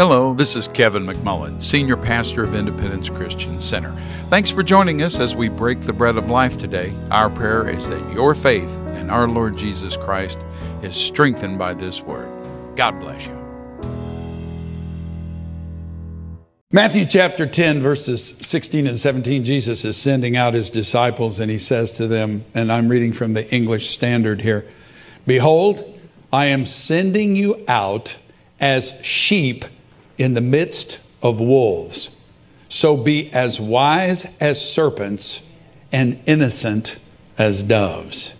Hello, this is Kevin McMullen, Senior Pastor of Independence Christian Center. Thanks for joining us as we break the bread of life today. Our prayer is that your faith in our Lord Jesus Christ is strengthened by this word. God bless you. Matthew chapter 10, verses 16 and 17, Jesus is sending out his disciples, and he says to them, and I'm reading from the English Standard here Behold, I am sending you out as sheep in the midst of wolves. So be as wise as serpents and innocent as doves.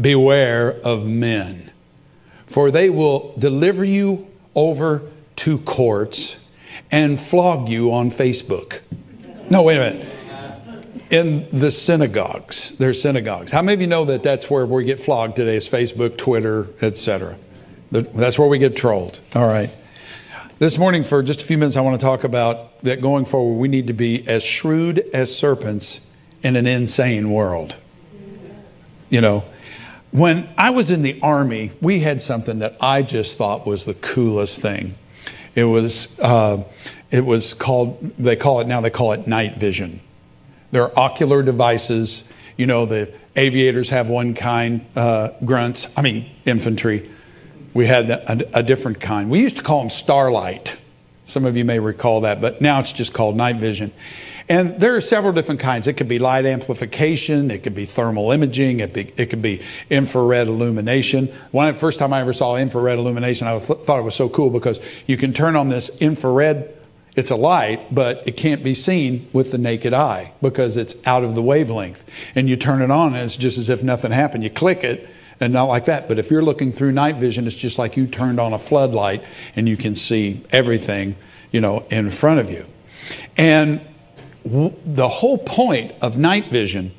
Beware of men, for they will deliver you over to courts and flog you on Facebook. No, wait a minute. In the synagogues, there's synagogues. How many of you know that that's where we get flogged today? Is Facebook, Twitter, etc. That's where we get trolled. All right. This morning, for just a few minutes, I want to talk about that going forward, we need to be as shrewd as serpents in an insane world. You know, when I was in the Army, we had something that I just thought was the coolest thing. It was, uh, it was called, they call it now, they call it night vision. There are ocular devices. You know, the aviators have one kind, uh, grunts, I mean, infantry we had a, a, different kind. We used to call them starlight. Some of you may recall that, but now it's just called night vision. And there are several different kinds. It could be light amplification, it could be thermal imaging, it, be, it could be infrared illumination. One the first time I ever saw infrared illumination, I th- thought it was so cool because you can turn on this infrared. It's a light, but it can't be seen with the naked eye because it's out of the wavelength. And you turn it on, and it's just as if nothing happened. You click it, and not like that. But if you're looking through night vision, it's just like you turned on a floodlight and you can see everything, you know, in front of you. And w- the whole point of night vision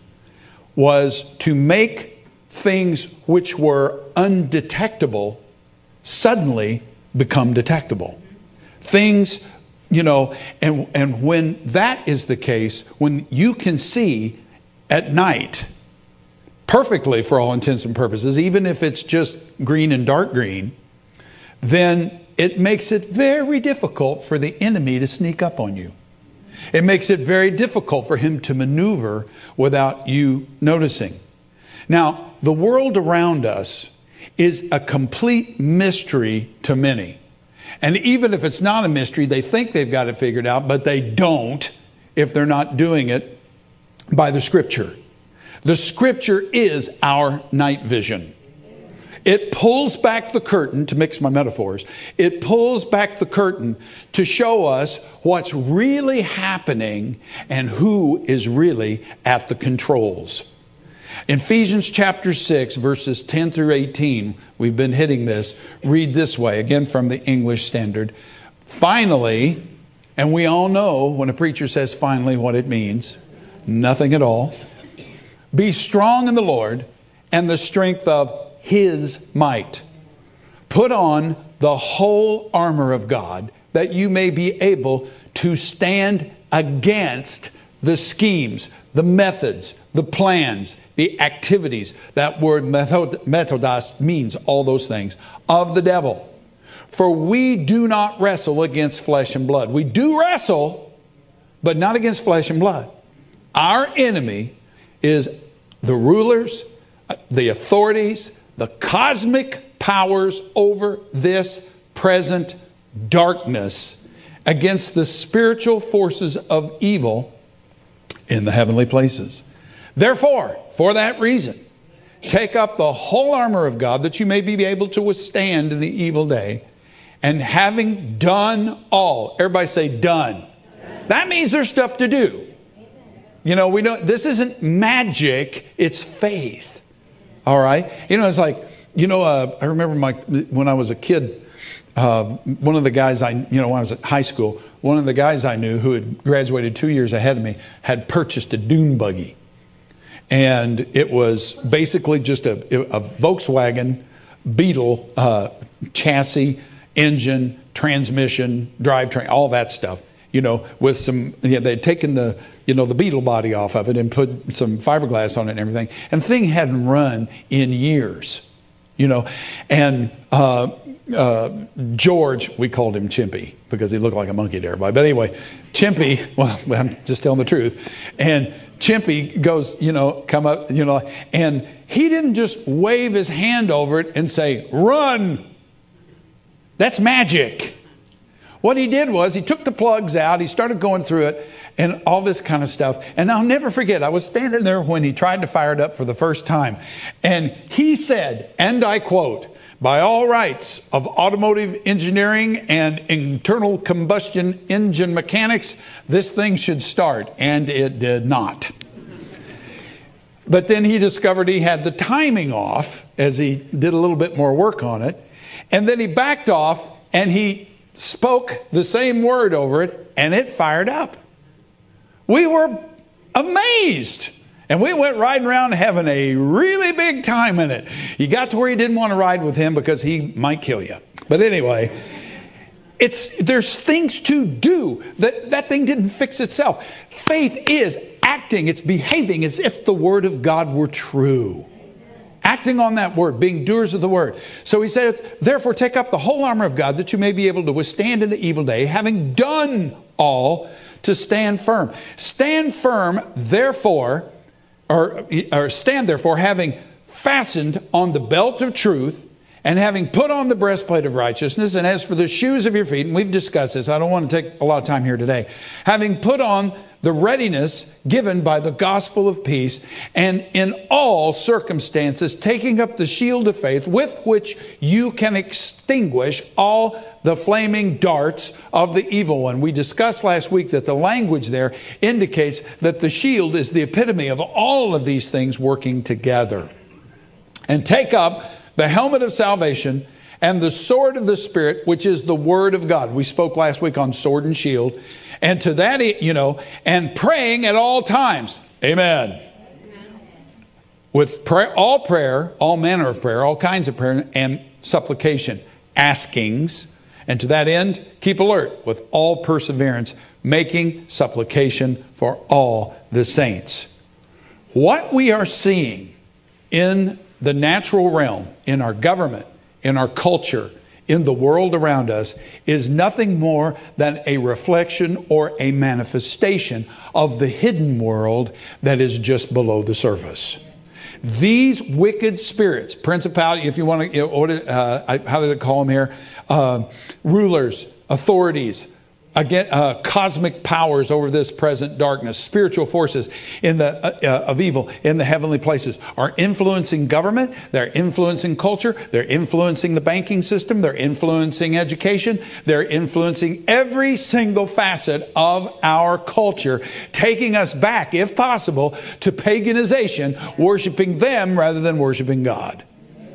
was to make things which were undetectable suddenly become detectable. Things, you know, and, and when that is the case, when you can see at night, perfectly for all intents and purposes, even if it's just green and dark green, then it makes it very difficult for the enemy to sneak up on you. It makes it very difficult for him to maneuver without you noticing. Now, the world around us is a complete mystery to many. And even if it's not a mystery, they think they've got it figured out, but they don't if they're not doing it by the scripture. The scripture is our night vision. It pulls back the curtain, to mix my metaphors, it pulls back the curtain to show us what's really happening and who is really at the controls. In Ephesians chapter 6, verses 10 through 18, we've been hitting this, read this way, again from the English Standard. Finally, and we all know when a preacher says finally what it means nothing at all. Be strong in the Lord and the strength of his might. Put on the whole armor of God that you may be able to stand against the schemes, the methods, the plans, the activities. That word method, methodos means all those things of the devil. For we do not wrestle against flesh and blood. We do wrestle, but not against flesh and blood. Our enemy is the rulers, uh, the authorities, the cosmic powers over this present darkness against the spiritual forces of evil in the heavenly places. Therefore, for that reason, take up the whole armor of God that you may be able to withstand in the evil day. And having done all, everybody say done. That means there's stuff to do. You know, we don't, this isn't magic, it's faith. All right? You know, it's like, you know, uh, I remember my, when I was a kid, uh, one of the guys I, you know, when I was at high school, one of the guys I knew who had graduated two years ahead of me had purchased a dune buggy. And it was basically just a, a Volkswagen Beetle uh, chassis, engine, transmission, drivetrain, all that stuff you know, with some, you know, they'd taken the, you know, the beetle body off of it and put some fiberglass on it and everything. And the thing hadn't run in years. you know. And uh, uh, George, we called him Chimpy because he looked like a monkey to everybody. But anyway, Chimpy, well, I'm just telling the truth. And Chimpy goes, you know, come up, you know, and he didn't just wave his hand over it and say, run. That's magic. What he did was he took the plugs out, he started going through it, and all this kind of stuff. And I'll never forget, I was standing there when he tried to fire it up for the first time. And he said, and I quote, by all rights of automotive engineering and internal combustion engine mechanics, this thing should start. And it did not. But then he discovered he had the timing off as he did a little bit more work on it. And then he backed off and he spoke the same word over it and it fired up. We were amazed. And we went riding around having a really big time in it. You got to where you didn't want to ride with him because he might kill you. But anyway, it's there's things to do. That that thing didn't fix itself. Faith is acting, it's behaving as if the word of God were true. Acting on that word, being doers of the word. So he says, therefore take up the whole armor of God that you may be able to withstand in the evil day, having done all to stand firm. Stand firm, therefore, or, or stand therefore, having fastened on the belt of truth and having put on the breastplate of righteousness, and as for the shoes of your feet, and we've discussed this, I don't want to take a lot of time here today, having put on the readiness given by the gospel of peace, and in all circumstances, taking up the shield of faith with which you can extinguish all the flaming darts of the evil one. We discussed last week that the language there indicates that the shield is the epitome of all of these things working together. And take up the helmet of salvation and the sword of the Spirit, which is the Word of God. We spoke last week on sword and shield. And to that, you know, and praying at all times. Amen. With prayer, all prayer, all manner of prayer, all kinds of prayer, and supplication, askings. And to that end, keep alert with all perseverance, making supplication for all the saints. What we are seeing in the natural realm, in our government, in our culture, in the world around us is nothing more than a reflection or a manifestation of the hidden world that is just below the surface. These wicked spirits, principality, if you want to, uh, how did it call them here? Uh, rulers, authorities, again, uh, cosmic powers over this present darkness, spiritual forces in the, uh, uh, of evil in the heavenly places are influencing government, they're influencing culture, they're influencing the banking system, they're influencing education, they're influencing every single facet of our culture, taking us back, if possible, to paganization, worshiping them rather than worshiping God.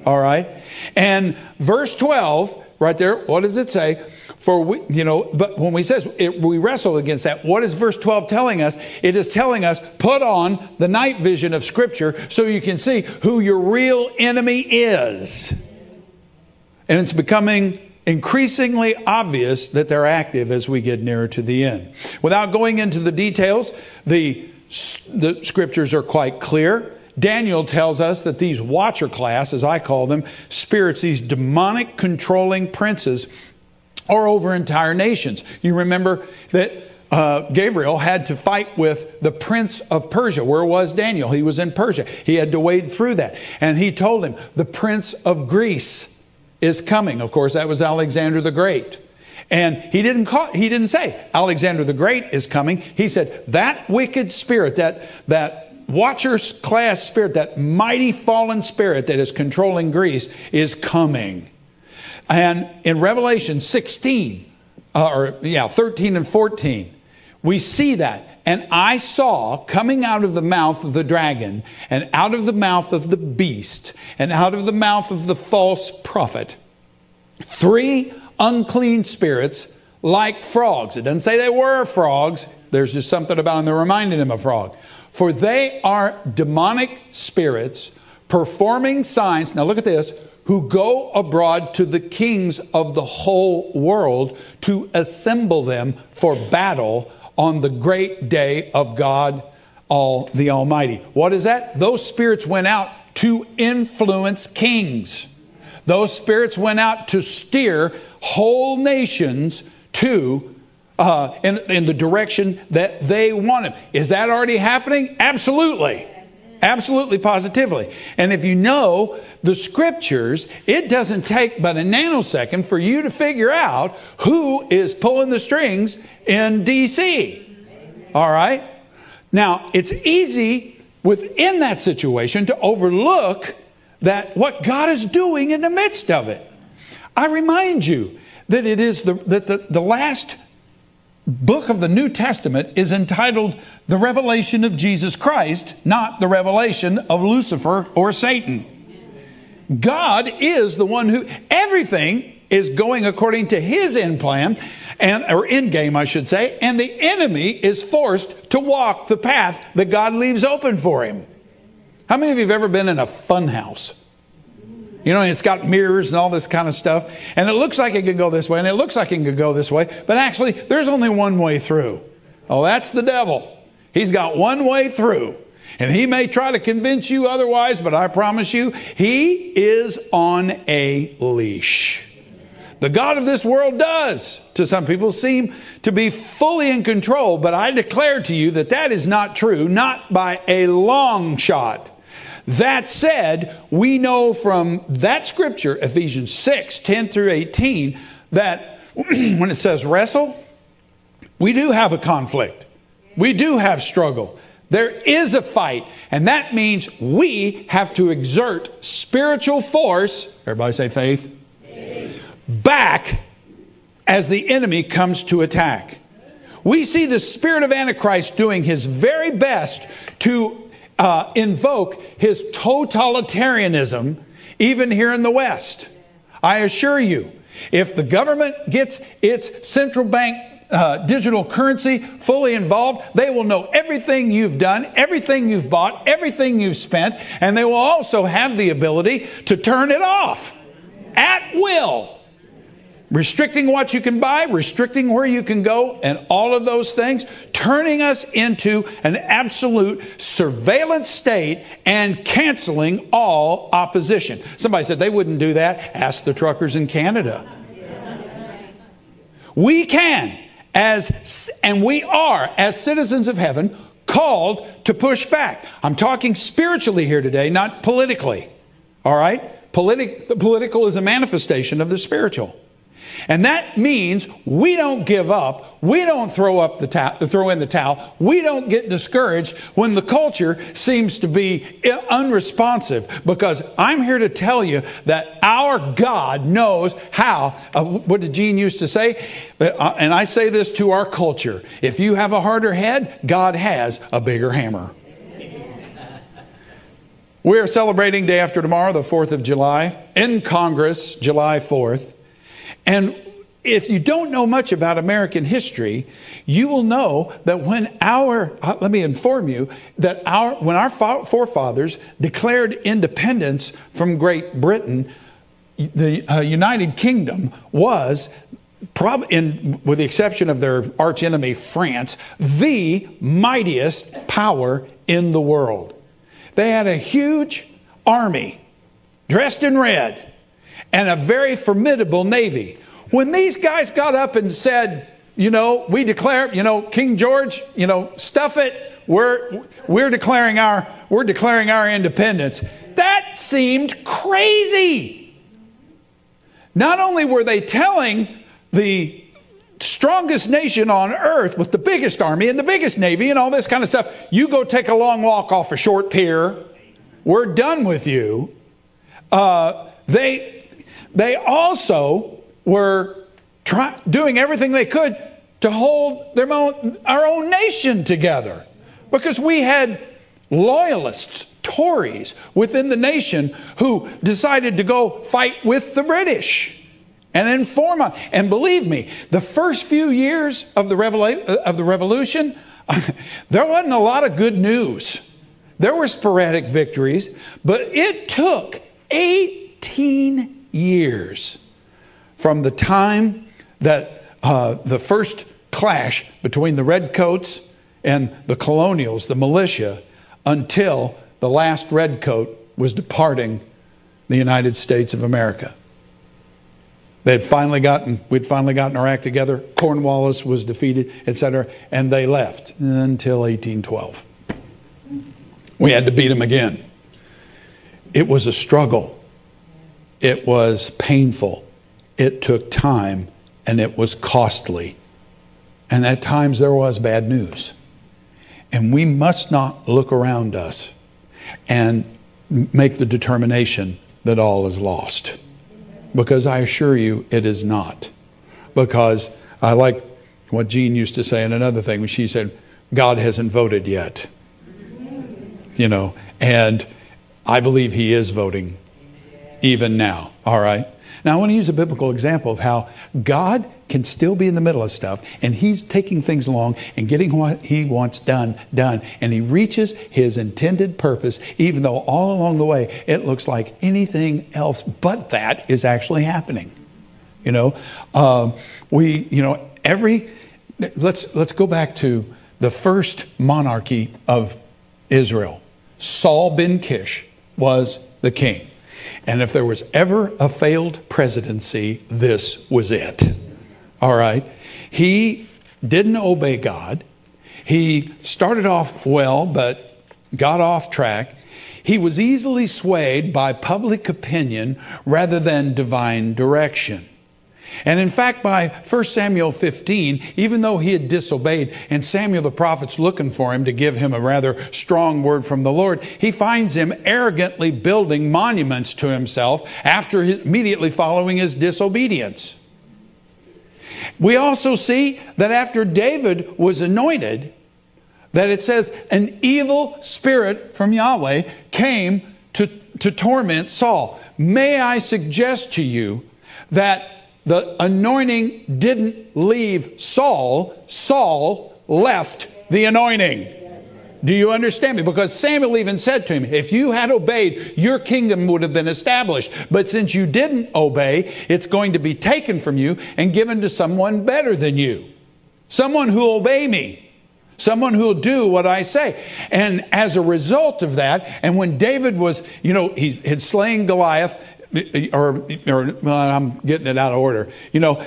All right? And verse 12, right there, what does it say? For we, you know, but when we says it, we wrestle against that, what is verse 12 telling us? It is telling us put on the night vision of Scripture so you can see who your real enemy is. And it's becoming increasingly obvious that they're active as we get nearer to the end. Without going into the details, the, the scriptures are quite clear. Daniel tells us that these watcher class, as I call them, spirits, these demonic controlling princes, are over entire nations. You remember that uh, Gabriel had to fight with the prince of Persia. Where was Daniel? He was in Persia. He had to wade through that. And he told him, the prince of Greece is coming. Of course, that was Alexander the Great. And he didn't call, he didn't say Alexander the Great is coming. He said that wicked spirit, that that watcher's class spirit, that mighty fallen spirit that is controlling Greece is coming. And in Revelation 16, uh, or yeah, 13 and 14, we see that. And I saw coming out of the mouth of the dragon, and out of the mouth of the beast, and out of the mouth of the false prophet, three unclean spirits like frogs. It doesn't say they were frogs. There's just something about them that reminded him of frog. For they are demonic spirits performing signs. Now look at this who go abroad to the kings of the whole world to assemble them for battle on the great day of God all the Almighty. What is that? Those spirits went out to influence kings. Those spirits went out to steer whole nations to uh, in, in the direction that they wanted. Is that already happening? Absolutely. Absolutely, positively. And if you know the scriptures, it doesn't take but a nanosecond for you to figure out who is pulling the strings in DC. All right? Now, it's easy within that situation to overlook that what God is doing in the midst of it. I remind you that it is the, that the, the last book of the New Testament is entitled The Revelation of Jesus Christ, not the revelation of Lucifer or Satan. God is the one who, everything is going according to his end plan, and, or end game, I should say, and the enemy is forced to walk the path that God leaves open for him. How many of you have ever been in a fun house? You know, it's got mirrors and all this kind of stuff. And it looks like it could go this way, and it looks like it could go this way, but actually, there's only one way through. Oh, that's the devil. He's got one way through. And he may try to convince you otherwise, but I promise you, he is on a leash. The God of this world does, to some people, seem to be fully in control, but I declare to you that that is not true, not by a long shot. That said, we know from that scripture, Ephesians 6 10 through 18, that when it says wrestle, we do have a conflict. We do have struggle. There is a fight, and that means we have to exert spiritual force. Everybody say faith. faith. Back as the enemy comes to attack. We see the spirit of Antichrist doing his very best to uh, invoke his totalitarianism even here in the West. I assure you, if the government gets its central bank uh, digital currency fully involved, they will know everything you've done, everything you've bought, everything you've spent, and they will also have the ability to turn it off at will restricting what you can buy, restricting where you can go, and all of those things, turning us into an absolute surveillance state and canceling all opposition. Somebody said they wouldn't do that. Ask the truckers in Canada. We can, as and we are, as citizens of heaven, called to push back. I'm talking spiritually here today, not politically. All right? Politic, the political is a manifestation of the spiritual. And that means we don't give up. We don't throw up the ta- throw in the towel. We don't get discouraged when the culture seems to be unresponsive because I'm here to tell you that our God knows how. Uh, what did Jean used to say? Uh, and I say this to our culture. If you have a harder head, God has a bigger hammer. We're celebrating day after tomorrow, the 4th of July, in Congress, July 4th. And if you don't know much about American history, you will know that when our, uh, let me inform you, that our, when our forefathers declared independence from Great Britain, the uh, United Kingdom was, prob- in, with the exception of their archenemy France, the mightiest power in the world. They had a huge army dressed in red and a very formidable navy. When these guys got up and said, you know, we declare, you know, King George, you know, stuff it. We're we're declaring our we're declaring our independence. That seemed crazy. Not only were they telling the strongest nation on earth with the biggest army and the biggest navy and all this kind of stuff, you go take a long walk off a short pier. We're done with you. Uh, they they also were try, doing everything they could to hold their own, our own nation together. Because we had loyalists, Tories within the nation who decided to go fight with the British and then form a, and believe me, the first few years of the, revela- uh, of the revolution, there wasn't a lot of good news. There were sporadic victories, but it took 18 years from the time that uh, the first clash between the redcoats and the colonials, the militia, until the last redcoat was departing the United States of America. They had finally gotten, we'd finally gotten our act together. Cornwallis was defeated, etc., and they left until 1812. We had to beat them again. It was a struggle. It was painful. It took time, and it was costly. And at times there was bad news. And we must not look around us and make the determination that all is lost. Because I assure you, it is not. Because I like what Jean used to say in another thing when she said, God hasn't voted yet. You know, and I believe He is voting even now. All right? Now, I want to use a biblical example of how God can still be in the middle of stuff and He's taking things along and getting what He wants done, done. And He reaches His intended purpose, even though all along the way it looks like anything else but that is actually happening. You know, um, we, you know, every, let's, let's go back to the first monarchy of Israel. Saul bin Kish was the king. And if there was ever a failed presidency, this was it. All right. He didn't obey God. He started off well, but got off track. He was easily swayed by public opinion rather than divine direction. And in fact, by 1 Samuel 15, even though he had disobeyed and Samuel the prophet's looking for him to give him a rather strong word from the Lord, he finds him arrogantly building monuments to himself after his, immediately following his disobedience. We also see that after David was anointed, that it says an evil spirit from Yahweh came to, to torment Saul. May I suggest to you that the anointing didn't leave Saul, Saul left the anointing. Do you understand me? Because Samuel even said to him, if you had obeyed, your kingdom would have been established. But since you didn't obey, it's going to be taken from you and given to someone better than you. Someone who'll obey me. Someone who'll do what I say. And as a result of that, and when David was, you know, he had slain Goliath, or, or well, I'm getting it out of order. You know,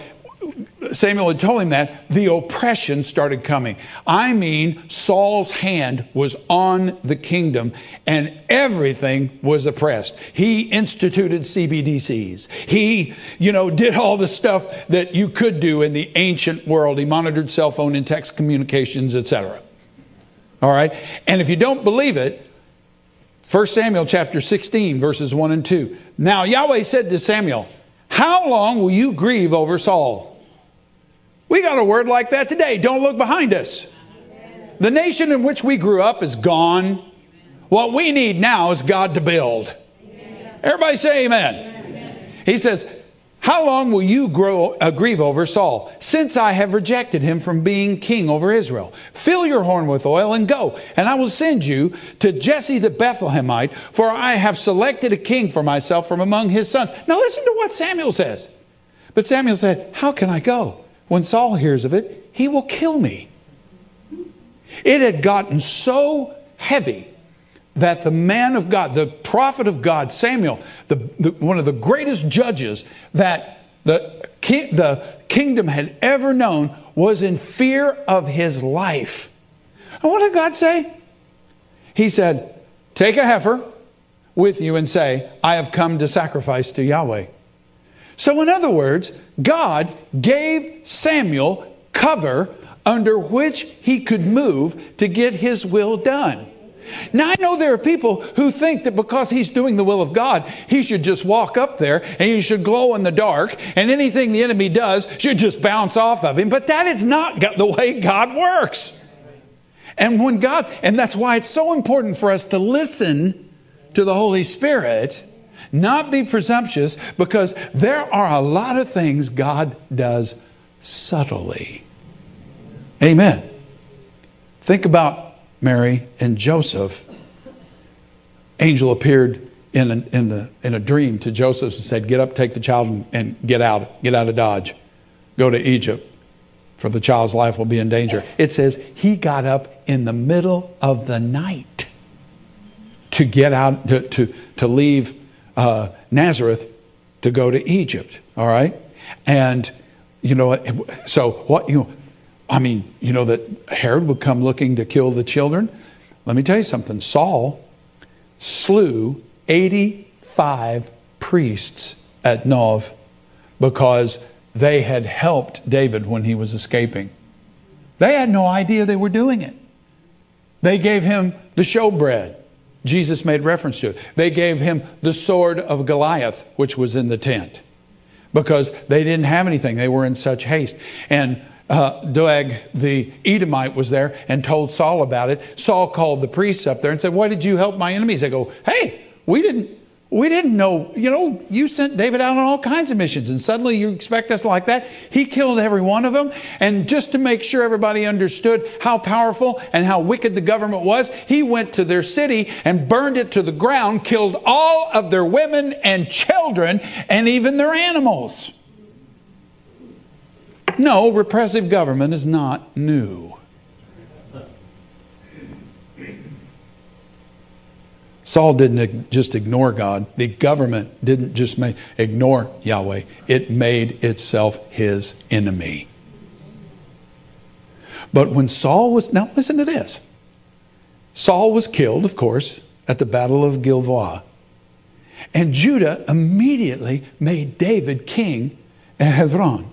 Samuel had told him that the oppression started coming. I mean, Saul's hand was on the kingdom and everything was oppressed. He instituted CBDCs. He, you know, did all the stuff that you could do in the ancient world. He monitored cell phone and text communications, etc. All right? And if you don't believe it, 1 Samuel chapter 16, verses 1 and 2. Now Yahweh said to Samuel, How long will you grieve over Saul? We got a word like that today. Don't look behind us. The nation in which we grew up is gone. What we need now is God to build. Everybody say amen. He says, how long will you grow, uh, grieve over Saul, since I have rejected him from being king over Israel? Fill your horn with oil and go, and I will send you to Jesse the Bethlehemite, for I have selected a king for myself from among his sons. Now listen to what Samuel says. But Samuel said, How can I go? When Saul hears of it, he will kill me. It had gotten so heavy that the man of God, the prophet of God, Samuel, the, the, one of the greatest judges that the, the kingdom had ever known, was in fear of his life. And what did God say? He said, Take a heifer with you and say, I have come to sacrifice to Yahweh. So, in other words, God gave Samuel cover under which he could move to get his will done. Now, I know there are people who think that because he's doing the will of God, he should just walk up there and he should glow in the dark, and anything the enemy does should just bounce off of him. But that is not the way God works. And when God, and that's why it's so important for us to listen to the Holy Spirit, not be presumptuous, because there are a lot of things God does subtly. Amen. Think about Mary and Joseph, angel appeared in in, the, in a dream to Joseph and said, Get up, take the child, and, and get out. Get out of Dodge. Go to Egypt, for the child's life will be in danger. It says he got up in the middle of the night to get out, to, to, to leave uh, Nazareth to go to Egypt. All right? And, you know, so what, you know, I mean, you know, that Herod would come looking to kill the children. Let me tell you something. Saul slew 85 priests at Nov because they had helped David when he was escaping. They had no idea they were doing it. They gave him the showbread. Jesus made reference to it. They gave him the sword of Goliath, which was in the tent, because they didn't have anything. They were in such haste. And uh, Doeg the Edomite was there and told Saul about it. Saul called the priests up there and said, Why did you help my enemies? They go, Hey, we didn't we didn't know, you know, you sent David out on all kinds of missions, and suddenly you expect us like that. He killed every one of them. And just to make sure everybody understood how powerful and how wicked the government was, he went to their city and burned it to the ground, killed all of their women and children, and even their animals. No, repressive government is not new. Saul didn't just ignore God. The government didn't just make, ignore Yahweh. It made itself his enemy. But when Saul was, now listen to this. Saul was killed, of course, at the Battle of Gilboa. And Judah immediately made David king at Hebron.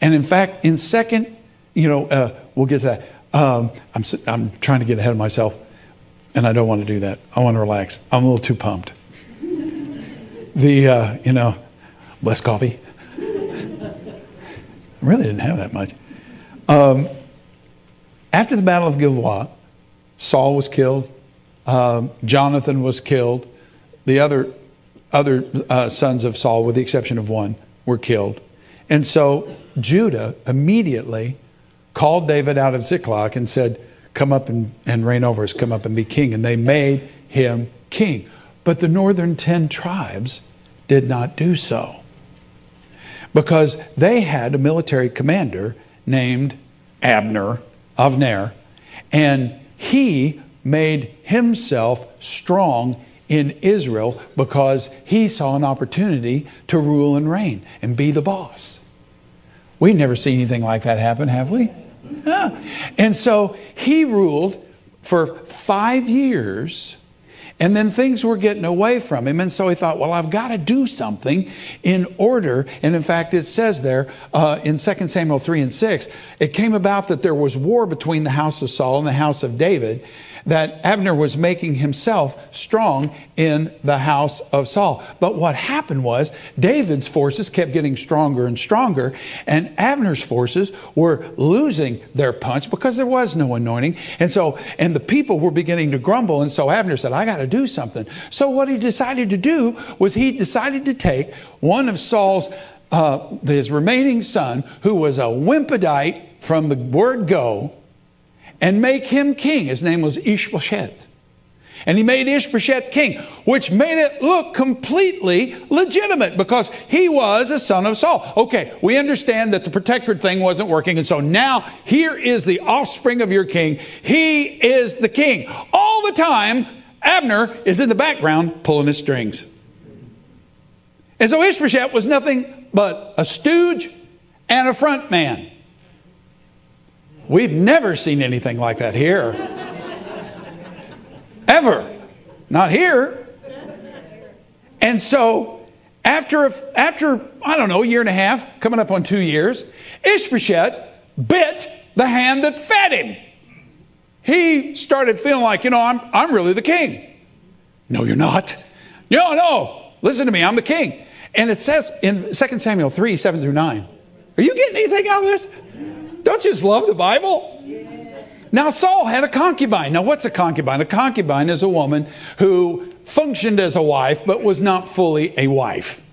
And in fact, in second, you know, uh, we'll get to that. Um, I'm, I'm trying to get ahead of myself. And I don't want to do that. I want to relax. I'm a little too pumped. The, uh, you know, less coffee. I really didn't have that much. Um, after the Battle of Gilboa, Saul was killed. Um, Jonathan was killed. The other, other uh, sons of Saul, with the exception of one, were killed. And so Judah immediately called David out of Ziklag and said, come up and, and reign over us, come up and be king. And they made him king. But the northern 10 tribes did not do so because they had a military commander named Abner, of Avner, and he made himself strong in Israel because he saw an opportunity to rule and reign and be the boss. We've never seen anything like that happen, have we? And so he ruled for five years. And then things were getting away from him. And so he thought, well, I've got to do something in order. And in fact, it says there uh, in 2 Samuel 3 and 6, it came about that there was war between the house of Saul and the house of David that Abner was making himself strong in the house of Saul. But what happened was David's forces kept getting stronger and stronger, and Abner's forces were losing their punch because there was no anointing. And so, and the people were beginning to grumble. And so Abner said, I got to do something. So what he decided to do was he decided to take one of Saul's uh, his remaining son, who was a Wimpodite from the word go, and make him king. His name was Ishbosheth. And he made Ishbosheth king, which made it look completely legitimate because he was a son of Saul. Okay, we understand that the protectorate thing wasn't working. And so now here is the offspring of your king. He is the king. All the time, Abner is in the background pulling his strings. And so Ishbosheth was nothing but a stooge and a front man. We've never seen anything like that here. Ever. Not here. And so, after, a, after, I don't know, a year and a half, coming up on two years, Ishbosheth bit the hand that fed him. He started feeling like, you know, I'm, I'm really the king. No, you're not. No, no. Listen to me, I'm the king. And it says in 2 Samuel 3 7 through 9. Are you getting anything out of this? Don't you just love the Bible? Now, Saul had a concubine. Now, what's a concubine? A concubine is a woman who functioned as a wife but was not fully a wife.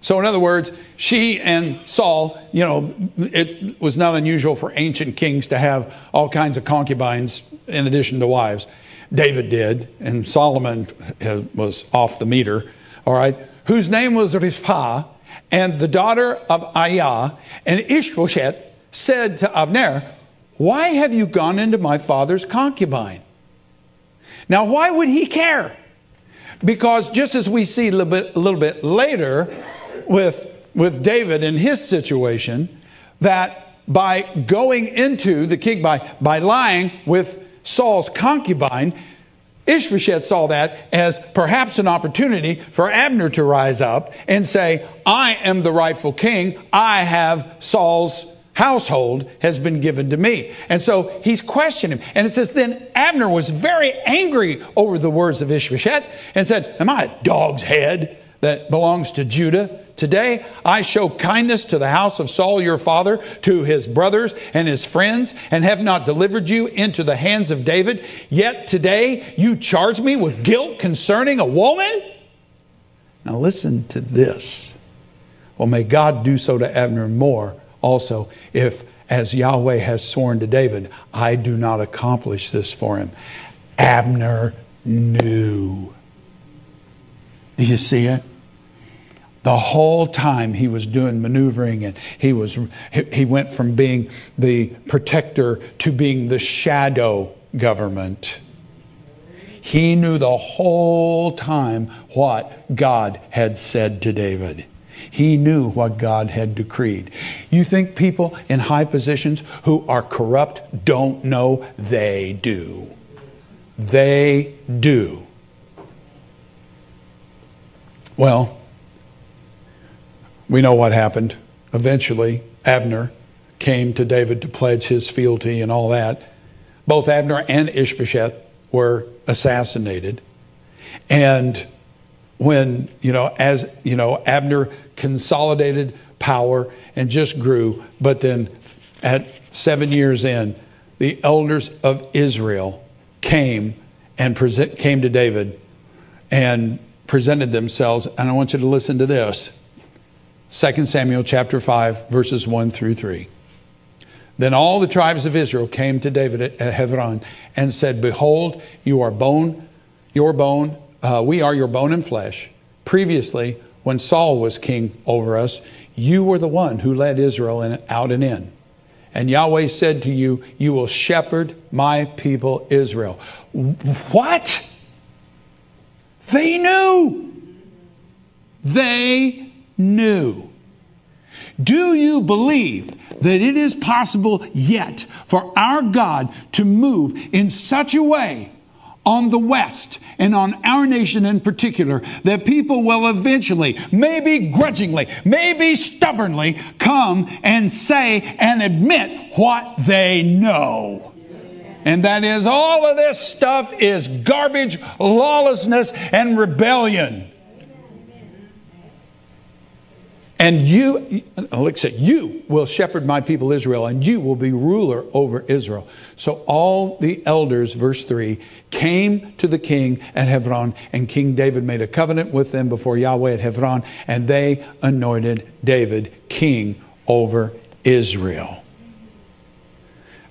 So, in other words, she and Saul, you know, it was not unusual for ancient kings to have all kinds of concubines in addition to wives. David did, and Solomon was off the meter, all right, whose name was Rizpah, and the daughter of Aiah, and Ishbosheth said to Abner, Why have you gone into my father's concubine? Now, why would he care? Because just as we see a little bit, a little bit later with, with David and his situation, that by going into the king, by, by lying with Saul's concubine, Ishbosheth saw that as perhaps an opportunity for Abner to rise up and say, I am the rightful king. I have Saul's household has been given to me. And so he's questioning him. And it says, Then Abner was very angry over the words of Ishbosheth and said, Am I a dog's head that belongs to Judah? Today I show kindness to the house of Saul your father, to his brothers and his friends, and have not delivered you into the hands of David. Yet today you charge me with guilt concerning a woman? Now listen to this. Well, may God do so to Abner more also if, as Yahweh has sworn to David, I do not accomplish this for him. Abner knew. Do you see it? the whole time he was doing maneuvering and he was he went from being the protector to being the shadow government he knew the whole time what god had said to david he knew what god had decreed you think people in high positions who are corrupt don't know they do they do well we know what happened. Eventually, Abner came to David to pledge his fealty and all that. Both Abner and Ishbosheth were assassinated. And when, you know, as, you know, Abner consolidated power and just grew, but then at seven years in, the elders of Israel came and present, came to David and presented themselves. And I want you to listen to this. 2 Samuel chapter 5, verses 1 through 3. Then all the tribes of Israel came to David at Hebron and said, Behold, you are bone, your bone, uh, we are your bone and flesh. Previously, when Saul was king over us, you were the one who led Israel in, out and in. And Yahweh said to you, You will shepherd my people Israel. What? They knew. They knew. Do you believe that it is possible yet for our God to move in such a way on the West and on our nation in particular that people will eventually, maybe grudgingly, maybe stubbornly, come and say and admit what they know? And that is all of this stuff is garbage, lawlessness, and rebellion. And you, Alexa, you will shepherd my people Israel, and you will be ruler over Israel. So all the elders, verse 3, came to the king at Hebron, and King David made a covenant with them before Yahweh at Hebron, and they anointed David king over Israel.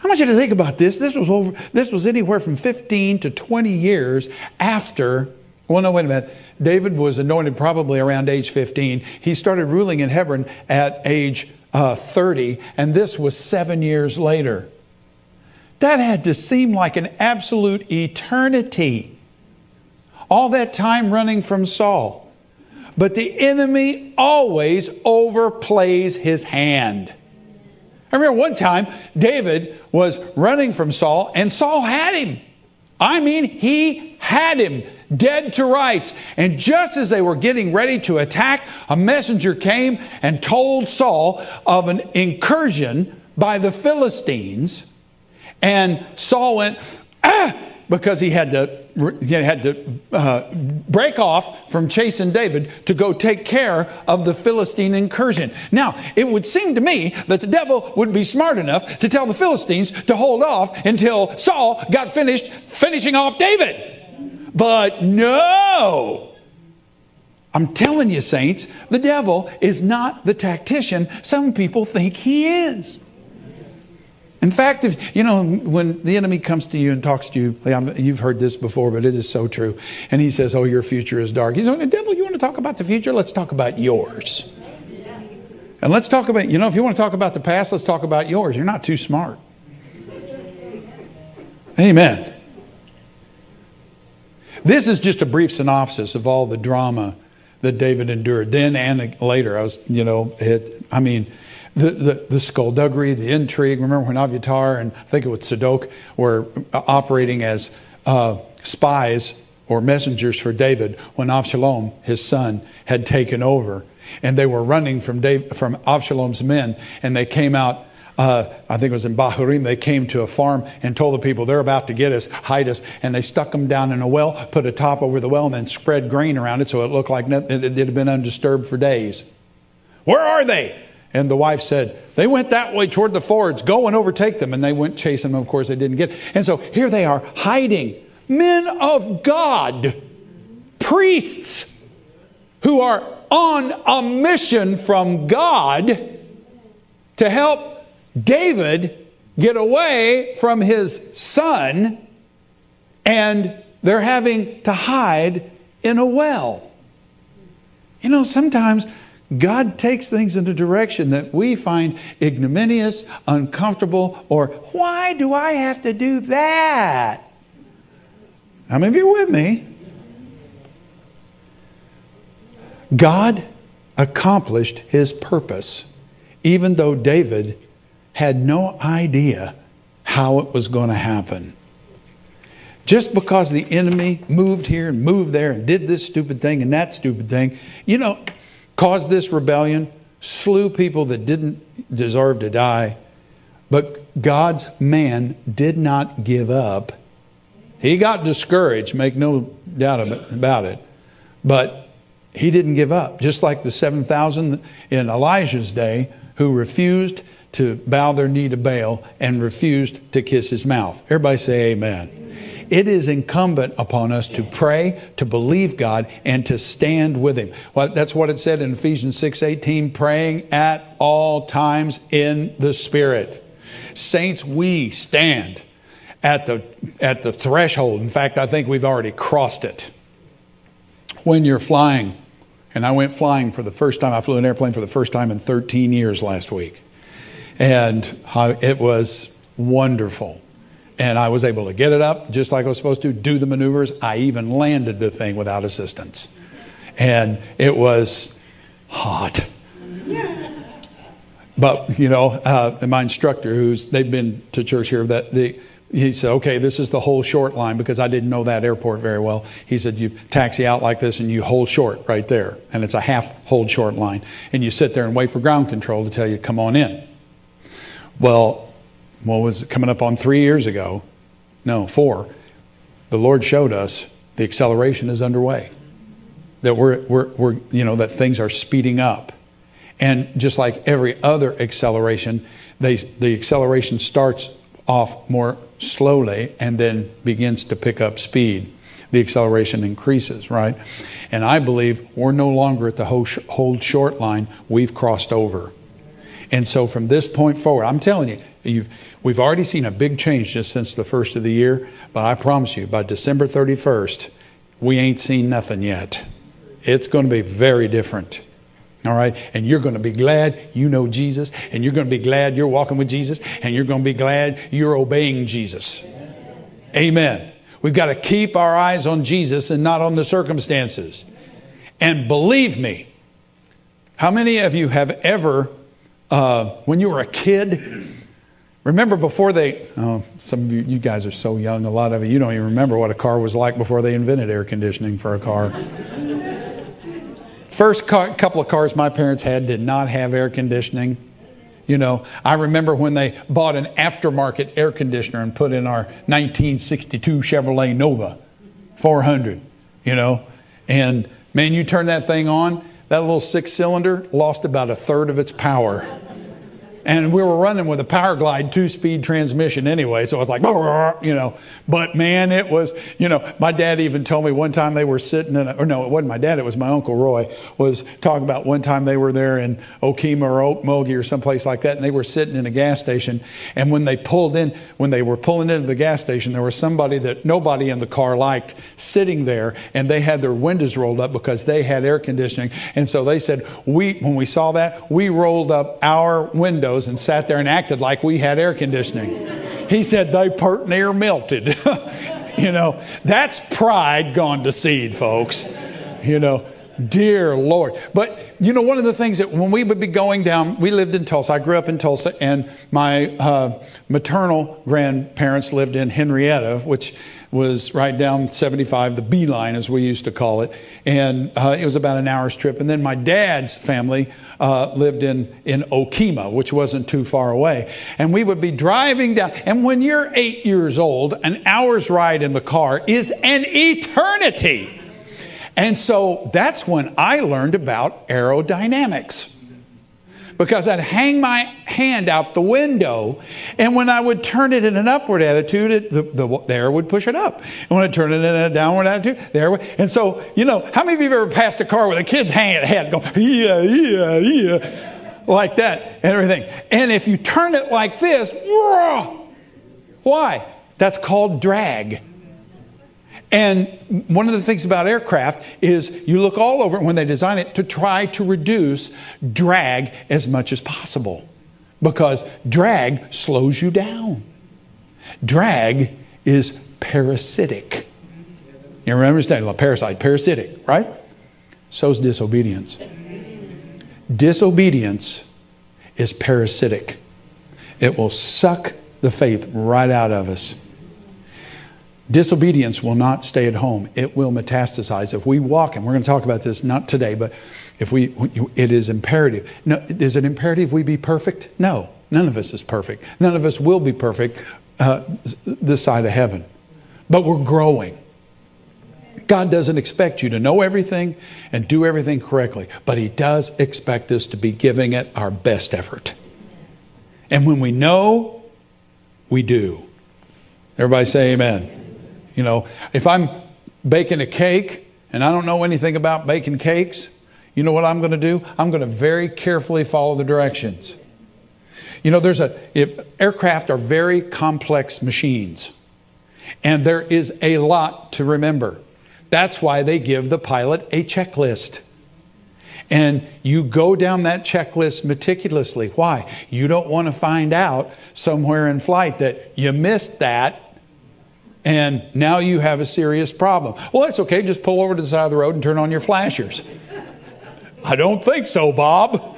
I want you to think about this. This was over, this was anywhere from 15 to 20 years after, well, no, wait a minute. David was anointed probably around age 15. He started ruling in Hebron at age uh, 30, and this was seven years later. That had to seem like an absolute eternity. All that time running from Saul. But the enemy always overplays his hand. I remember one time David was running from Saul, and Saul had him. I mean, he had him dead to rights. And just as they were getting ready to attack, a messenger came and told Saul of an incursion by the Philistines. And Saul went, ah, because he had to, he had to uh, break off from chasing David to go take care of the Philistine incursion. Now, it would seem to me that the devil would be smart enough to tell the Philistines to hold off until Saul got finished finishing off David. But no. I'm telling you, saints, the devil is not the tactician some people think he is. In fact, if you know when the enemy comes to you and talks to you, you've heard this before, but it is so true. And he says, "Oh, your future is dark." He's like, "Devil, you want to talk about the future? Let's talk about yours." And let's talk about, you know, if you want to talk about the past, let's talk about yours. You're not too smart. Amen. This is just a brief synopsis of all the drama that David endured then and later. I was, you know, it, I mean, the, the, the skullduggery, the intrigue. Remember when Aviatar and I think it was Zadok were operating as uh, spies or messengers for David when Avshalom, his son, had taken over. And they were running from, Dave, from Avshalom's men, and they came out uh, I think it was in Bahurim, they came to a farm and told the people they're about to get us, hide us, and they stuck them down in a well, put a top over the well, and then spread grain around it so it looked like nothing, it had been undisturbed for days. Where are they? And the wife said, They went that way toward the fords. Go and overtake them. And they went chasing them. Of course, they didn't get. And so here they are hiding. Men of God, priests who are on a mission from God to help David get away from his son, and they're having to hide in a well. You know, sometimes God takes things in a direction that we find ignominious, uncomfortable, or why do I have to do that? How many of you are with me? God accomplished his purpose, even though David had no idea how it was going to happen. Just because the enemy moved here and moved there and did this stupid thing and that stupid thing, you know, caused this rebellion, slew people that didn't deserve to die. But God's man did not give up. He got discouraged, make no doubt about it. But he didn't give up. Just like the 7,000 in Elijah's day who refused to bow their knee to Baal and refused to kiss his mouth. Everybody say amen. It is incumbent upon us to pray, to believe God, and to stand with Him. Well, that's what it said in Ephesians 6:18, praying at all times in the Spirit. Saints, we stand at the at the threshold. In fact, I think we've already crossed it. When you're flying, and I went flying for the first time, I flew an airplane for the first time in 13 years last week. And it was wonderful and I was able to get it up just like I was supposed to, do the maneuvers. I even landed the thing without assistance. And it was hot. But, you know, uh, my instructor, who's, they've been to church here, that the, he said, okay, this is the whole short line because I didn't know that airport very well. He said, you taxi out like this and you hold short right there. And it's a half hold short line. And you sit there and wait for ground control to tell you, come on in. Well, what was coming up on three years ago? No, four. The Lord showed us the acceleration is underway. That we're, we're, we're, you know, that things are speeding up. And just like every other acceleration, they, the acceleration starts off more slowly and then begins to pick up speed. The acceleration increases, right? And I believe we're no longer at the hold short line, we've crossed over. And so from this point forward, I'm telling you, You've, we've already seen a big change just since the first of the year, but I promise you, by December 31st, we ain't seen nothing yet. It's going to be very different. All right? And you're going to be glad you know Jesus, and you're going to be glad you're walking with Jesus, and you're going to be glad you're obeying Jesus. Amen. We've got to keep our eyes on Jesus and not on the circumstances. And believe me, how many of you have ever, uh, when you were a kid, Remember before they, oh, some of you, you guys are so young, a lot of you, you don't even remember what a car was like before they invented air conditioning for a car. First car, couple of cars my parents had did not have air conditioning. You know, I remember when they bought an aftermarket air conditioner and put in our 1962 Chevrolet Nova 400, you know, and man, you turn that thing on, that little six cylinder lost about a third of its power and we were running with a power glide two speed transmission anyway so it's like you know. But man it was you know my dad even told me one time they were sitting in a, or no it wasn't my dad it was my uncle roy was talking about one time they were there in okemah or okmulgee or someplace like that and they were sitting in a gas station and when they pulled in when they were pulling into the gas station there was somebody that nobody in the car liked sitting there and they had their windows rolled up because they had air conditioning. And so they said we when we saw that we rolled up our windows windows and sat there and acted like we had air conditioning. He said they pert near melted. You know, that's pride gone to seed, folks. You know, dear Lord. But, you know, one of the things that when we would be going down, we lived in Tulsa. I grew up in Tulsa, and my uh, maternal grandparents lived in Henryetta, which was right down 75, the Beeline, as we used to call it. And uh, it was about an hour's trip. And then my dad's family uh, lived in, in Okemah, which wasn't too far away. And we would be driving down. And when you're eight years old, an hour's ride in the car is an eternity. And so that's when I learned about aerodynamics because I'd hang my hand out the window, and when I would turn it in an upward attitude, it, the, the, the, air would push it up. And when I turn it in a downward attitude, there. Would. And so, you know, how many of you have ever passed a car with a kid's hand, head going, yeah, yeah, yeah, like that and everything? And if you turn it like this, why? That's called drag. And one of the things about aircraft is you look all over when they design it to try to reduce drag as much as possible because drag slows you down. Drag is parasitic. You remember saying parasite, parasitic, right? So is disobedience. Disobedience is parasitic. It will suck the faith right out of us. Disobedience will not stay at home. It will metastasize. If we walk, and we're going to talk about this not today, but if we, it is imperative. No, is it imperative we be perfect? No, none of us is perfect. None of us will be perfect uh, this side of heaven. But we're growing. God doesn't expect you to know everything and do everything correctly, but He does expect us to be giving it our best effort. And when we know, we do. Everybody say amen. You know, if I'm baking a cake and I don't know anything about baking cakes, you know what I'm going to do? I'm going to very carefully follow the directions. You know, there's a aircraft are very complex machines, and there is a lot to remember. That's why they give the pilot a checklist. And you go down that checklist meticulously. Why? You don't want to find out somewhere in flight that you missed that and now you have a serious problem. Well, that's okay. Just pull over to the side of the road and turn on your flashers. I don't think so, Bob.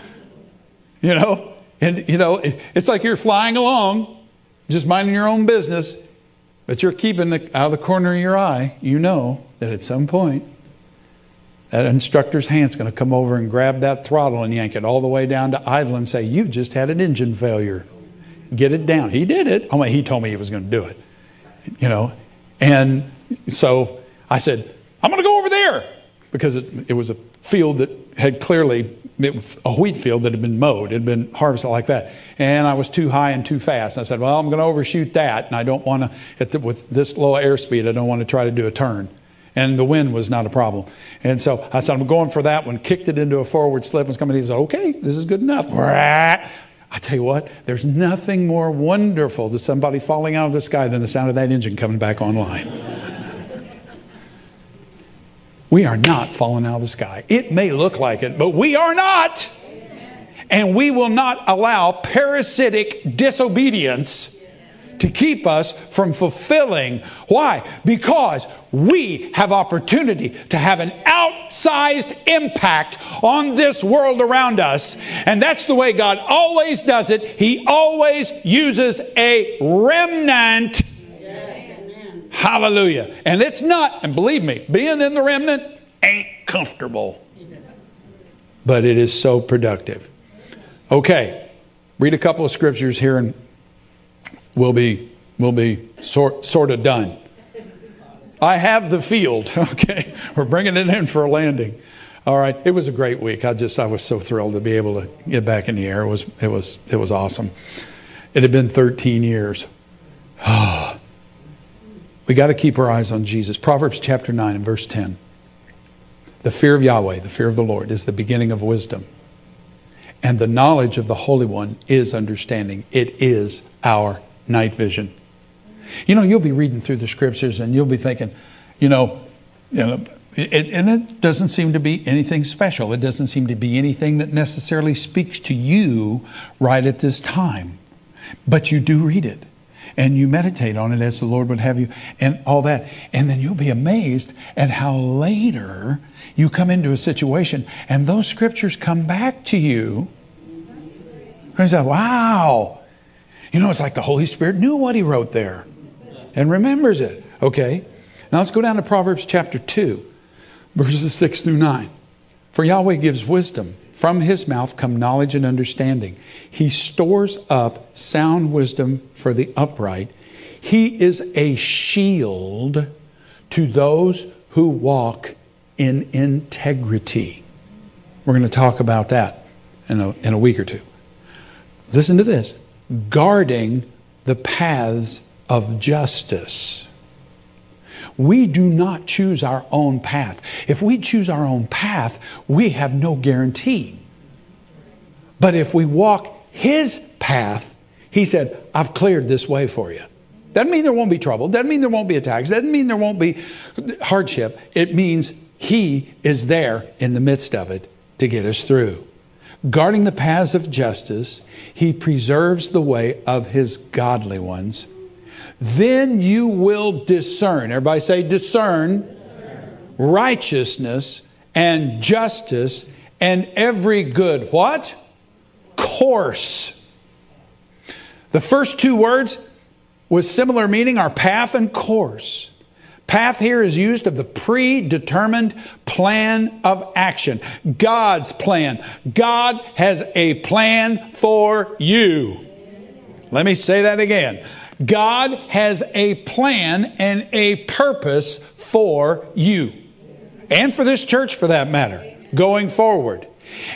You know, and you know, it's like you're flying along, just minding your own business, but you're keeping the, out of the corner of your eye. You know that at some point, that instructor's hand's going to come over and grab that throttle and yank it all the way down to idle and say, "You've just had an engine failure. Get it down." He did it. Oh, he told me he was going to do it you know. And so I said, I'm going to go over there because it, it, was a field that had clearly, it, a wheat field that had been mowed, it had been harvested like that. And I was too high and too fast. And I said, Well, I'm going to overshoot that. And I don't want to, with this low airspeed, I don't want to try to do a turn. And the wind was not a problem. And so I said, I'm going for that one, kicked it into a forward slip, and somebody said, Okay, this is good enough. I tell you what, there's nothing more wonderful to somebody falling out of the sky than the sound of that engine coming back online. we are not falling out of the sky. It may look like it, but we are not. And we will not allow parasitic disobedience to keep us from fulfilling. Why? Because we have opportunity to have an outsized impact on this world around us. And that's the way God always does it. He always uses a remnant. Hallelujah. And it's not, and believe me, being in the remnant ain't comfortable. But it is so productive. Okay, read a couple of scriptures here and we'll be, we'll be sort, sort of done. I have the field. Okay, we're bringing it in for a landing. All right, it was a great week. I just I was so thrilled to be able to get back in the air. It was it was it was awesome. It had been 13 years. we got to keep our eyes on Jesus. Proverbs chapter 9 and verse 10. The fear of Yahweh, the fear of the Lord, is the beginning of wisdom. And the knowledge of the Holy One is understanding. It is our night vision. You know, you'll be reading through the scriptures and you'll be thinking, you know, you know it, and it doesn't seem to be anything special. It doesn't seem to be anything that necessarily speaks to you right at this time. But you do read it. and you meditate on it as the Lord would have you, and all that. And then you'll be amazed at how later you come into a situation and those scriptures come back to you. And you say, wow. You know, it's like the Holy Spirit knew what he wrote there and remembers it. Okay? Now let's go down to Proverbs chapter 2, verses 6 through 9. For Yahweh gives wisdom. From his mouth come knowledge and understanding. He stores up sound wisdom for the upright. He is a shield to those who walk in integrity. We're going to talk about that in a, in a week or two. Listen to this guarding the paths of justice. We do not choose our own path. If we choose our own path, we have no guarantee. But if we walk His path, He said, I've cleared this way for you. Doesn't mean there won't be trouble. Doesn't mean there won't be attacks. Doesn't mean there won't be hardship. It means He is there in the midst of it to get us through. Guarding the paths of justice, He preserves the way of His godly ones then you will discern. Everybody say discern, discern. righteousness and justice and every good what? Course. The first two words with similar meaning are path and course. Path here is used of the predetermined plan of action. God's plan. God has a plan for you. Let me say that again. God has a plan and a purpose for you and for this church for that matter going forward.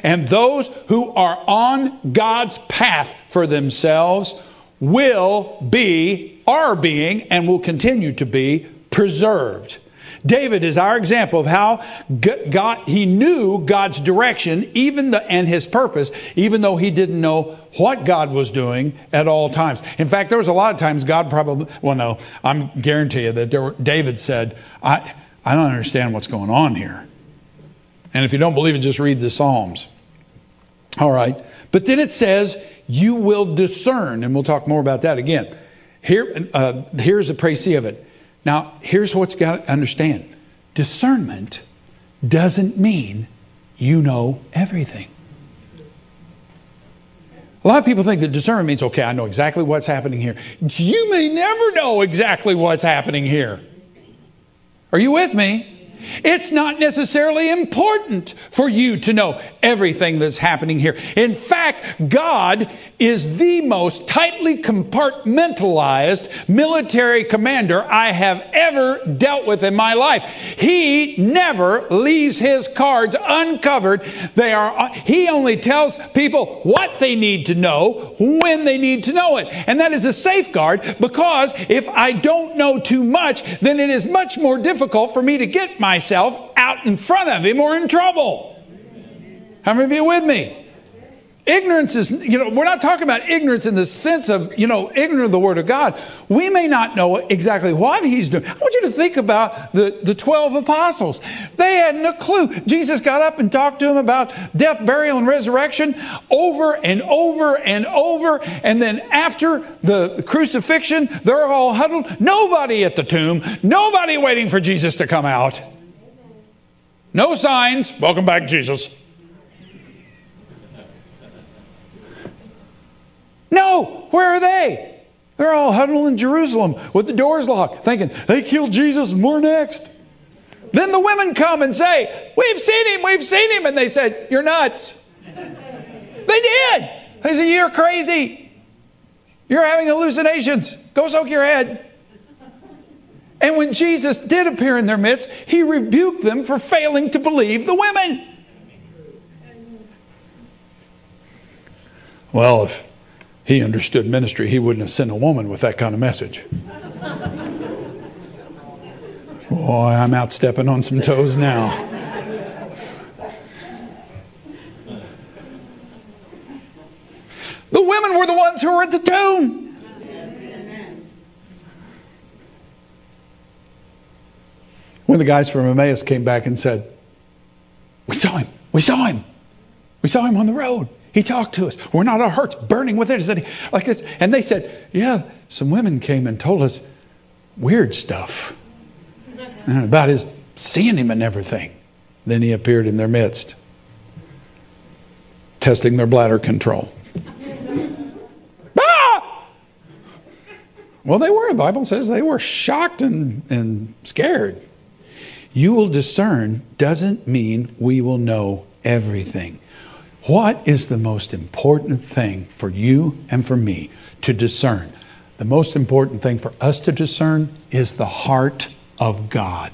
And those who are on God's path for themselves will be, are being, and will continue to be preserved. David is our example of how God, he knew God's direction even the, and his purpose, even though he didn't know what God was doing at all times. In fact, there was a lot of times God probably, well, no, I'm guarantee you that were, David said, I, I don't understand what's going on here. And if you don't believe it, just read the Psalms. All right. But then it says, you will discern, and we'll talk more about that again. Here, uh, here's a précis of it. Now, here's what's got to understand discernment doesn't mean you know everything. A lot of people think that discernment means, okay, I know exactly what's happening here. You may never know exactly what's happening here. Are you with me? It's not necessarily important for you to know everything that's happening here. In fact, God is the most tightly compartmentalized military commander I have ever dealt with in my life. He never leaves his cards uncovered. They are he only tells people what they need to know when they need to know it. And that is a safeguard because if I don't know too much, then it is much more difficult for me to get my myself out in front of him or in trouble. How many of you with me? Ignorance is, you know, we're not talking about ignorance in the sense of, you know, ignorant of the Word of God. We may not know exactly what He's doing. I want you to think about the, the 12 apostles. They hadn't a clue. Jesus got up and talked to them about death, burial, and resurrection over and over and over. And then after the crucifixion, they're all huddled. Nobody at the tomb, nobody waiting for Jesus to come out. No signs. Welcome back, Jesus. No, where are they? They're all huddled in Jerusalem with the doors locked, thinking they killed Jesus and we're next. Then the women come and say, We've seen him, we've seen him. And they said, You're nuts. they did. They said, You're crazy. You're having hallucinations. Go soak your head. And when Jesus did appear in their midst, he rebuked them for failing to believe the women. Well, if he understood ministry, he wouldn't have sent a woman with that kind of message. Boy, I'm out stepping on some toes now. The women were the ones who were at the tomb. When the guys from Emmaus came back and said, We saw him, we saw him, we saw him on the road. He talked to us. We're not our hearts burning within us. Like this. And they said, Yeah, some women came and told us weird stuff about his seeing him and everything. Then he appeared in their midst, testing their bladder control. ah! Well, they were. The Bible says they were shocked and, and scared. You will discern doesn't mean we will know everything. What is the most important thing for you and for me to discern? The most important thing for us to discern is the heart of God.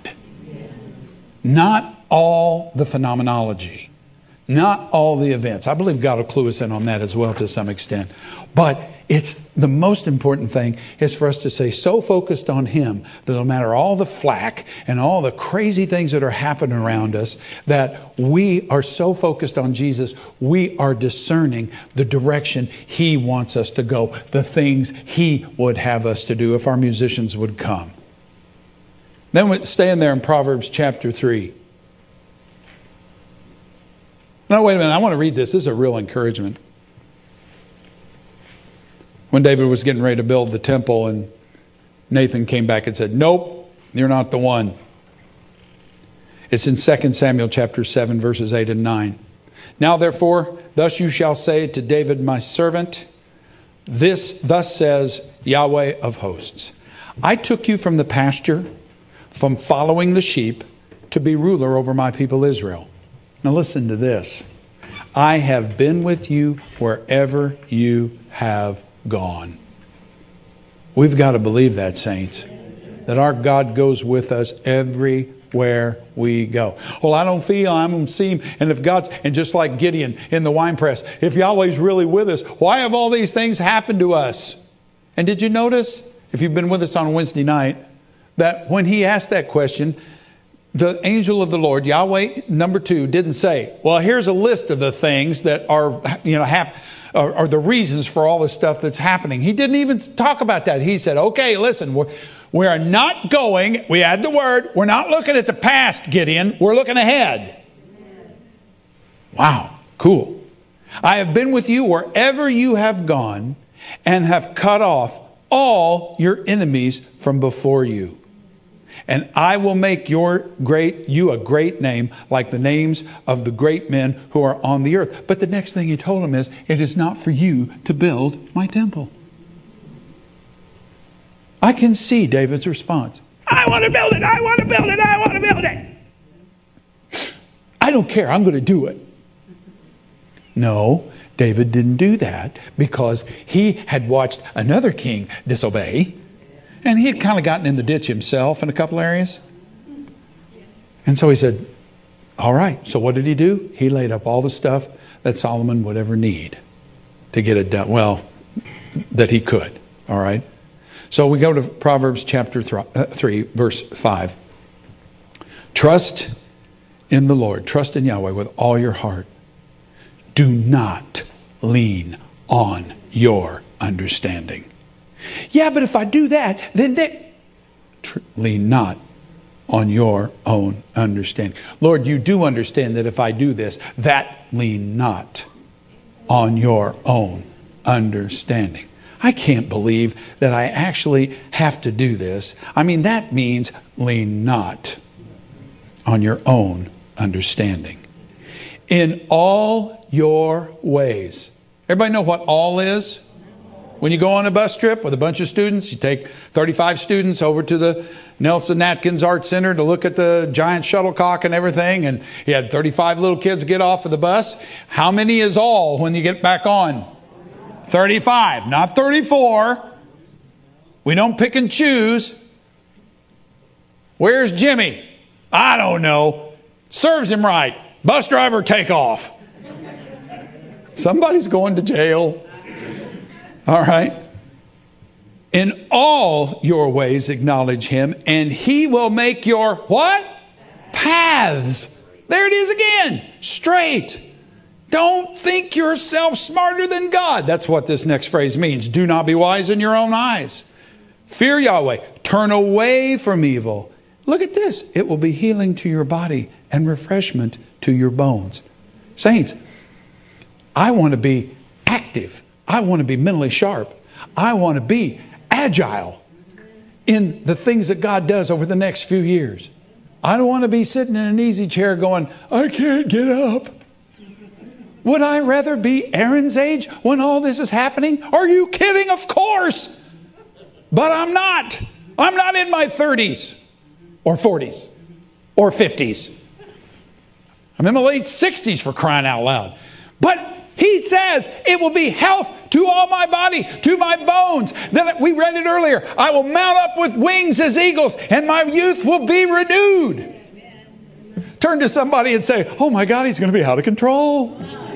Not all the phenomenology, not all the events. I believe God will clue us in on that as well to some extent. But it's the most important thing is for us to stay so focused on Him that no matter all the flack and all the crazy things that are happening around us, that we are so focused on Jesus, we are discerning the direction He wants us to go, the things He would have us to do if our musicians would come. Then we stand there in Proverbs chapter 3. No, wait a minute. I want to read this. This is a real encouragement when David was getting ready to build the temple, and Nathan came back and said, Nope, you're not the one. It's in 2 Samuel chapter 7, verses 8 and 9. Now, therefore, thus you shall say to David, my servant, this thus says Yahweh of hosts I took you from the pasture, from following the sheep, to be ruler over my people Israel. Now, listen to this I have been with you wherever you have gone. We've got to believe that, saints, that our God goes with us everywhere we go. Well, I don't feel I'm going to see him. And if God's, and just like Gideon in the wine press, if Yahweh's really with us, why have all these things happened to us? And did you notice, if you've been with us on Wednesday night, that when he asked that question, the angel of the Lord, Yahweh, number two, didn't say, Well, here's a list of the things that are, you know, happen are, are the reasons for all the stuff that's happening. He didn't even talk about that. He said, okay, listen, we're, we are not going, we add the word, we're not looking at the past, Gideon, we're looking ahead. Wow, cool. I have been with you wherever you have gone and have cut off all your enemies from before you and I will make your great you a great name like the names of the great men who are on the earth. But the next thing he told him is, it is not for you to build my temple. I can see David's response. I want to build it. I want to build it. I want to build it. I don't care. I'm going to do it. No, David didn't do that because he had watched another king disobey and he had kind of gotten in the ditch himself in a couple areas. And so he said, All right, so what did he do? He laid up all the stuff that Solomon would ever need to get it done. Well, that he could. All right. So we go to Proverbs chapter uh, 3, verse 5. Trust in the Lord, trust in Yahweh with all your heart. Do not lean on your understanding. Yeah, but if I do that, then they lean not on your own understanding. Lord, you do understand that if I do this, that lean not on your own understanding. I can't believe that I actually have to do this. I mean, that means lean not on your own understanding. In all your ways. Everybody know what all is? When you go on a bus trip with a bunch of students, you take 35 students over to the Nelson Atkins Art Center to look at the giant shuttlecock and everything, and you had 35 little kids get off of the bus. How many is all when you get back on? 35, not 34. We don't pick and choose. Where's Jimmy? I don't know. Serves him right. Bus driver, take off. Somebody's going to jail. All right? In all your ways acknowledge him, and he will make your what? Paths. There it is again. Straight. Don't think yourself smarter than God. That's what this next phrase means. Do not be wise in your own eyes. Fear Yahweh. Turn away from evil. Look at this. It will be healing to your body and refreshment to your bones. Saints, I want to be active. I want to be mentally sharp. I want to be agile in the things that God does over the next few years. I don't want to be sitting in an easy chair going, I can't get up. Would I rather be Aaron's age when all this is happening? Are you kidding? Of course. But I'm not. I'm not in my 30s or 40s or 50s. I'm in my late 60s for crying out loud. But he says it will be health to all my body, to my bones. Then we read it earlier. I will mount up with wings as eagles, and my youth will be renewed. Turn to somebody and say, Oh my God, he's going to be out of control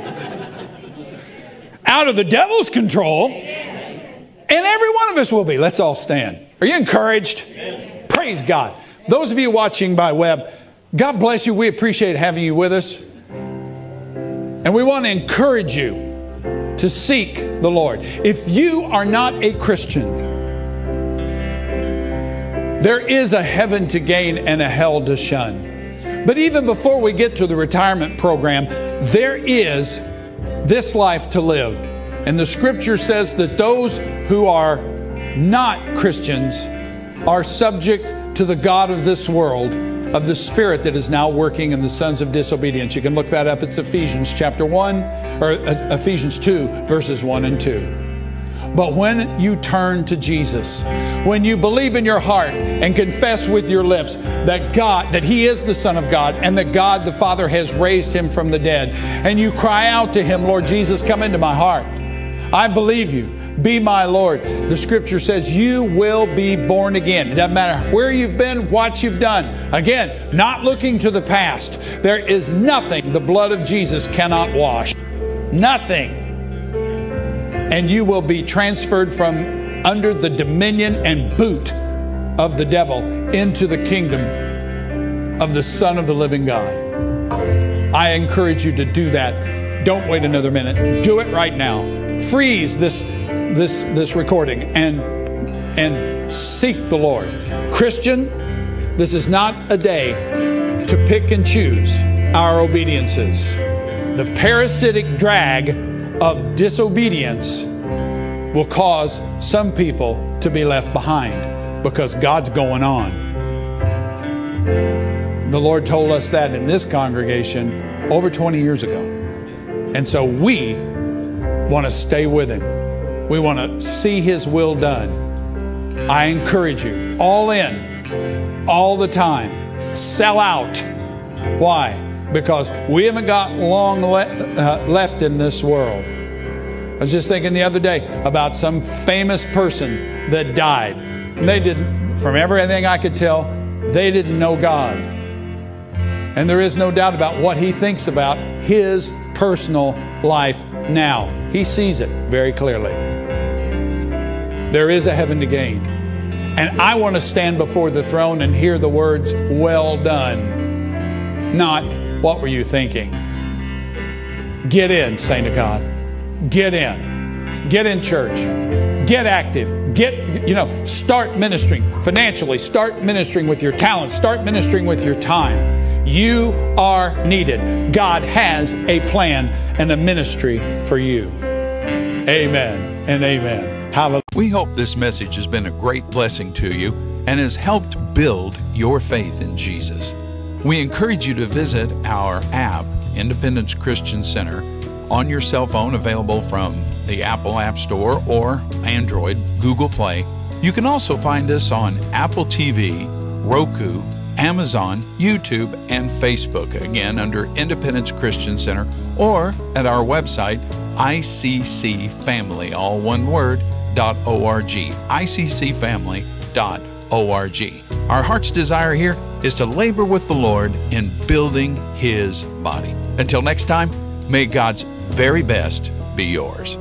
out of the devil's control. And every one of us will be. Let's all stand. Are you encouraged? Praise God. Those of you watching by web, God bless you. We appreciate having you with us. And we want to encourage you to seek the Lord. If you are not a Christian, there is a heaven to gain and a hell to shun. But even before we get to the retirement program, there is this life to live. And the scripture says that those who are not Christians are subject to the God of this world, of the spirit that is now working in the sons of disobedience. You can look that up. It's Ephesians chapter 1, or uh, Ephesians 2, verses 1 and 2. But when you turn to Jesus, when you believe in your heart and confess with your lips that God, that He is the Son of God and that God the Father has raised Him from the dead, and you cry out to Him, Lord Jesus, come into my heart. I believe you. Be my Lord. The scripture says you will be born again. It doesn't matter where you've been, what you've done. Again, not looking to the past. There is nothing the blood of Jesus cannot wash. Nothing and you will be transferred from under the dominion and boot of the devil into the kingdom of the Son of the living God. I encourage you to do that. Don't wait another minute. Do it right now. Freeze this this this recording and and seek the Lord. Christian, this is not a day to pick and choose our obediences. The parasitic drag of disobedience will cause some people to be left behind because God's going on. The Lord told us that in this congregation over 20 years ago. And so we want to stay with Him. We want to see His will done. I encourage you, all in, all the time, sell out. Why? because we haven't got long le- uh, left in this world. I was just thinking the other day about some famous person that died. And they didn't, from everything I could tell, they didn't know God. And there is no doubt about what he thinks about his personal life now. He sees it very clearly. There is a heaven to gain. And I want to stand before the throne and hear the words, Well done. Not, what were you thinking? Get in, saint of God. Get in. Get in church. Get active. Get, you know, start ministering financially. Start ministering with your talent. Start ministering with your time. You are needed. God has a plan and a ministry for you. Amen and amen. Hallelujah. We hope this message has been a great blessing to you and has helped build your faith in Jesus. We encourage you to visit our app, Independence Christian Center, on your cell phone, available from the Apple App Store or Android, Google Play. You can also find us on Apple TV, Roku, Amazon, YouTube, and Facebook, again under Independence Christian Center, or at our website, iccfamily, all one word, .org, iccfamily.org. Our heart's desire here is to labor with the Lord in building His body. Until next time, may God's very best be yours.